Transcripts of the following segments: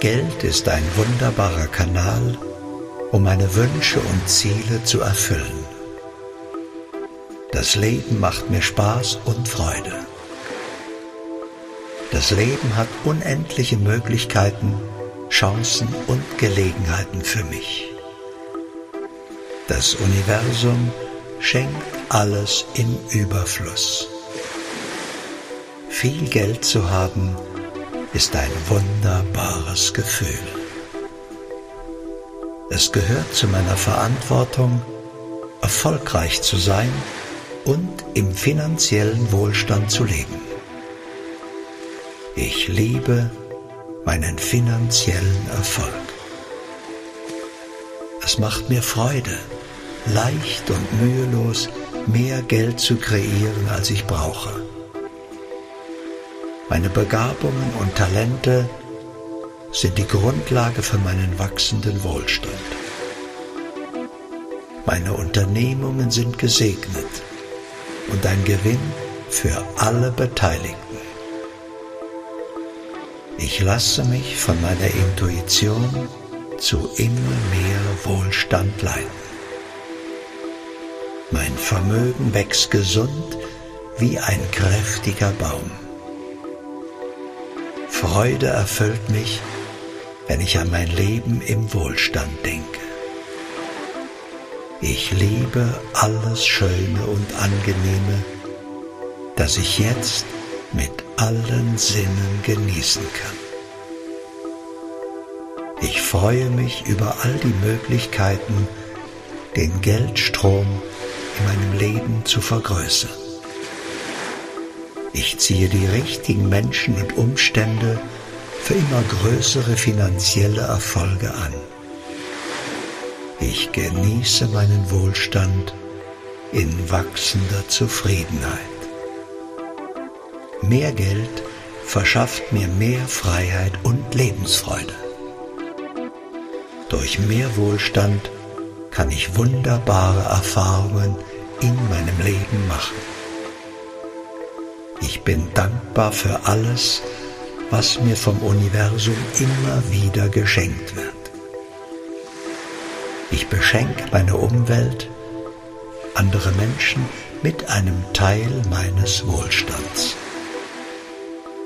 Geld ist ein wunderbarer Kanal, um meine Wünsche und Ziele zu erfüllen. Das Leben macht mir Spaß und Freude. Das Leben hat unendliche Möglichkeiten, Chancen und Gelegenheiten für mich. Das Universum schenkt alles im Überfluss. Viel Geld zu haben, ist ein wunderbares Gefühl. Es gehört zu meiner Verantwortung, erfolgreich zu sein und im finanziellen Wohlstand zu leben. Ich liebe meinen finanziellen Erfolg. Es macht mir Freude, leicht und mühelos mehr Geld zu kreieren, als ich brauche. Meine Begabungen und Talente sind die Grundlage für meinen wachsenden Wohlstand. Meine Unternehmungen sind gesegnet und ein Gewinn für alle Beteiligten. Ich lasse mich von meiner Intuition zu immer mehr Wohlstand leiten. Mein Vermögen wächst gesund wie ein kräftiger Baum. Freude erfüllt mich, wenn ich an mein Leben im Wohlstand denke. Ich liebe alles Schöne und Angenehme, das ich jetzt mit allen Sinnen genießen kann. Ich freue mich über all die Möglichkeiten, den Geldstrom in meinem Leben zu vergrößern. Ich ziehe die richtigen Menschen und Umstände für immer größere finanzielle Erfolge an. Ich genieße meinen Wohlstand in wachsender Zufriedenheit. Mehr Geld verschafft mir mehr Freiheit und Lebensfreude. Durch mehr Wohlstand kann ich wunderbare Erfahrungen in meinem Leben machen. Ich bin dankbar für alles, was mir vom Universum immer wieder geschenkt wird. Ich beschenke meine Umwelt, andere Menschen mit einem Teil meines Wohlstands.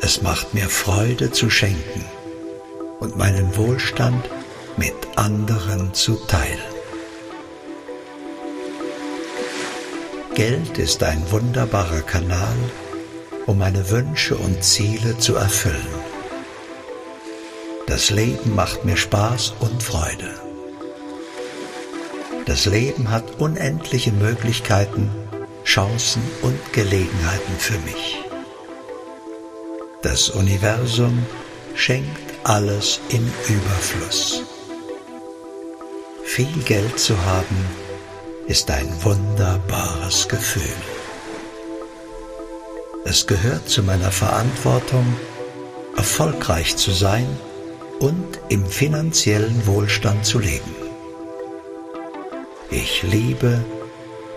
Es macht mir Freude zu schenken und meinen Wohlstand mit anderen zu teilen. Geld ist ein wunderbarer Kanal, um meine Wünsche und Ziele zu erfüllen. Das Leben macht mir Spaß und Freude. Das Leben hat unendliche Möglichkeiten, Chancen und Gelegenheiten für mich. Das Universum schenkt alles im Überfluss. Viel Geld zu haben, ist ein wunderbares Gefühl. Es gehört zu meiner Verantwortung, erfolgreich zu sein und im finanziellen Wohlstand zu leben. Ich liebe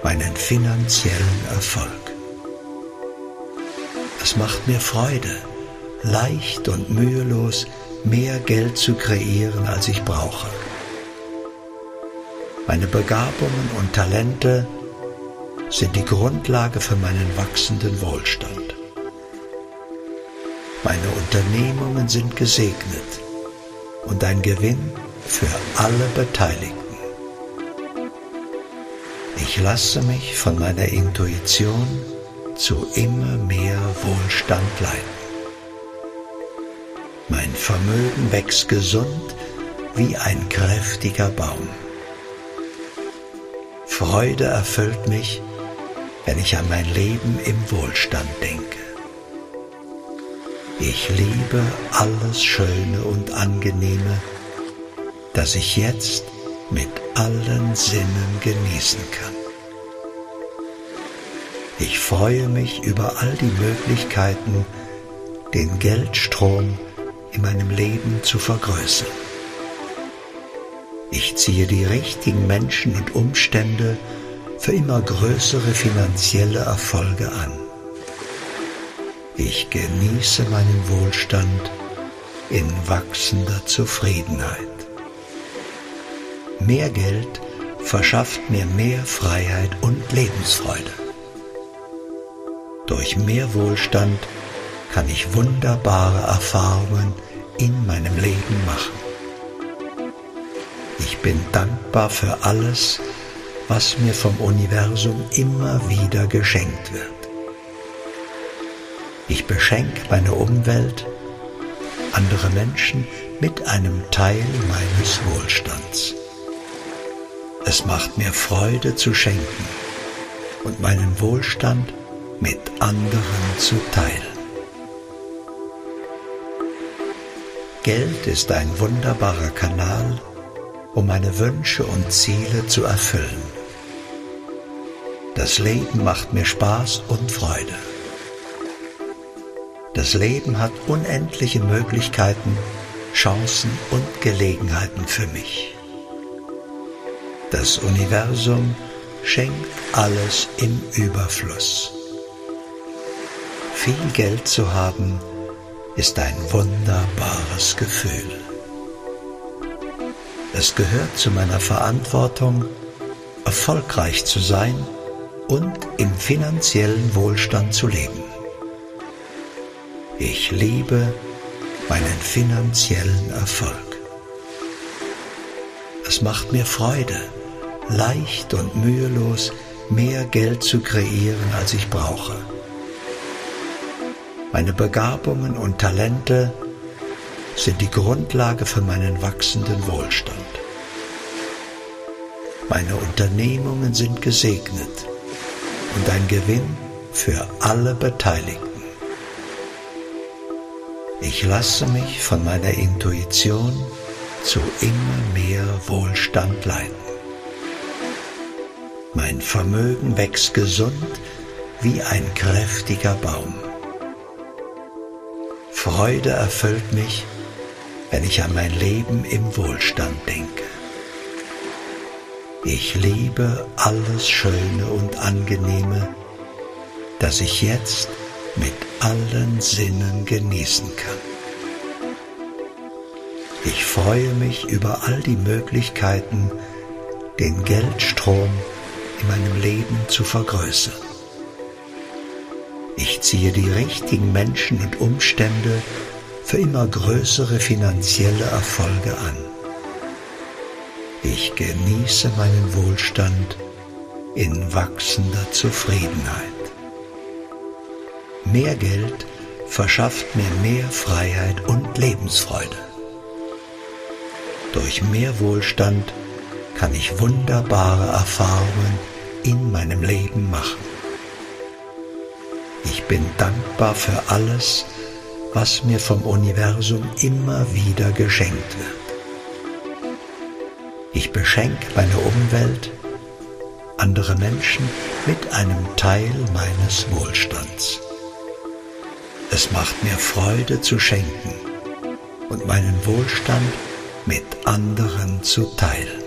meinen finanziellen Erfolg. Es macht mir Freude, leicht und mühelos mehr Geld zu kreieren, als ich brauche. Meine Begabungen und Talente sind die Grundlage für meinen wachsenden Wohlstand. Meine Unternehmungen sind gesegnet und ein Gewinn für alle Beteiligten. Ich lasse mich von meiner Intuition zu immer mehr Wohlstand leiten. Mein Vermögen wächst gesund wie ein kräftiger Baum. Freude erfüllt mich, wenn ich an mein Leben im Wohlstand denke. Ich liebe alles Schöne und Angenehme, das ich jetzt mit allen Sinnen genießen kann. Ich freue mich über all die Möglichkeiten, den Geldstrom in meinem Leben zu vergrößern. Ich ziehe die richtigen Menschen und Umstände für immer größere finanzielle Erfolge an. Ich genieße meinen Wohlstand in wachsender Zufriedenheit. Mehr Geld verschafft mir mehr Freiheit und Lebensfreude. Durch mehr Wohlstand kann ich wunderbare Erfahrungen in meinem Leben machen. Ich bin dankbar für alles, was mir vom Universum immer wieder geschenkt wird. Ich beschenke meine Umwelt, andere Menschen mit einem Teil meines Wohlstands. Es macht mir Freude zu schenken und meinen Wohlstand mit anderen zu teilen. Geld ist ein wunderbarer Kanal, um meine Wünsche und Ziele zu erfüllen. Das Leben macht mir Spaß und Freude. Das Leben hat unendliche Möglichkeiten, Chancen und Gelegenheiten für mich. Das Universum schenkt alles im Überfluss. Viel Geld zu haben, ist ein wunderbares Gefühl. Es gehört zu meiner Verantwortung, erfolgreich zu sein und im finanziellen Wohlstand zu leben. Ich liebe meinen finanziellen Erfolg. Es macht mir Freude, leicht und mühelos mehr Geld zu kreieren, als ich brauche. Meine Begabungen und Talente sind die Grundlage für meinen wachsenden Wohlstand. Meine Unternehmungen sind gesegnet und ein Gewinn für alle Beteiligten. Ich lasse mich von meiner Intuition zu immer mehr Wohlstand leiten. Mein Vermögen wächst gesund wie ein kräftiger Baum. Freude erfüllt mich, wenn ich an mein Leben im Wohlstand denke. Ich liebe alles Schöne und Angenehme, das ich jetzt mit allen Sinnen genießen kann. Ich freue mich über all die Möglichkeiten, den Geldstrom in meinem Leben zu vergrößern. Ich ziehe die richtigen Menschen und Umstände für immer größere finanzielle Erfolge an. Ich genieße meinen Wohlstand in wachsender Zufriedenheit. Mehr Geld verschafft mir mehr Freiheit und Lebensfreude. Durch mehr Wohlstand kann ich wunderbare Erfahrungen in meinem Leben machen. Ich bin dankbar für alles, was mir vom Universum immer wieder geschenkt wird. Ich beschenke meine Umwelt, andere Menschen mit einem Teil meines Wohlstands. Es macht mir Freude zu schenken und meinen Wohlstand mit anderen zu teilen.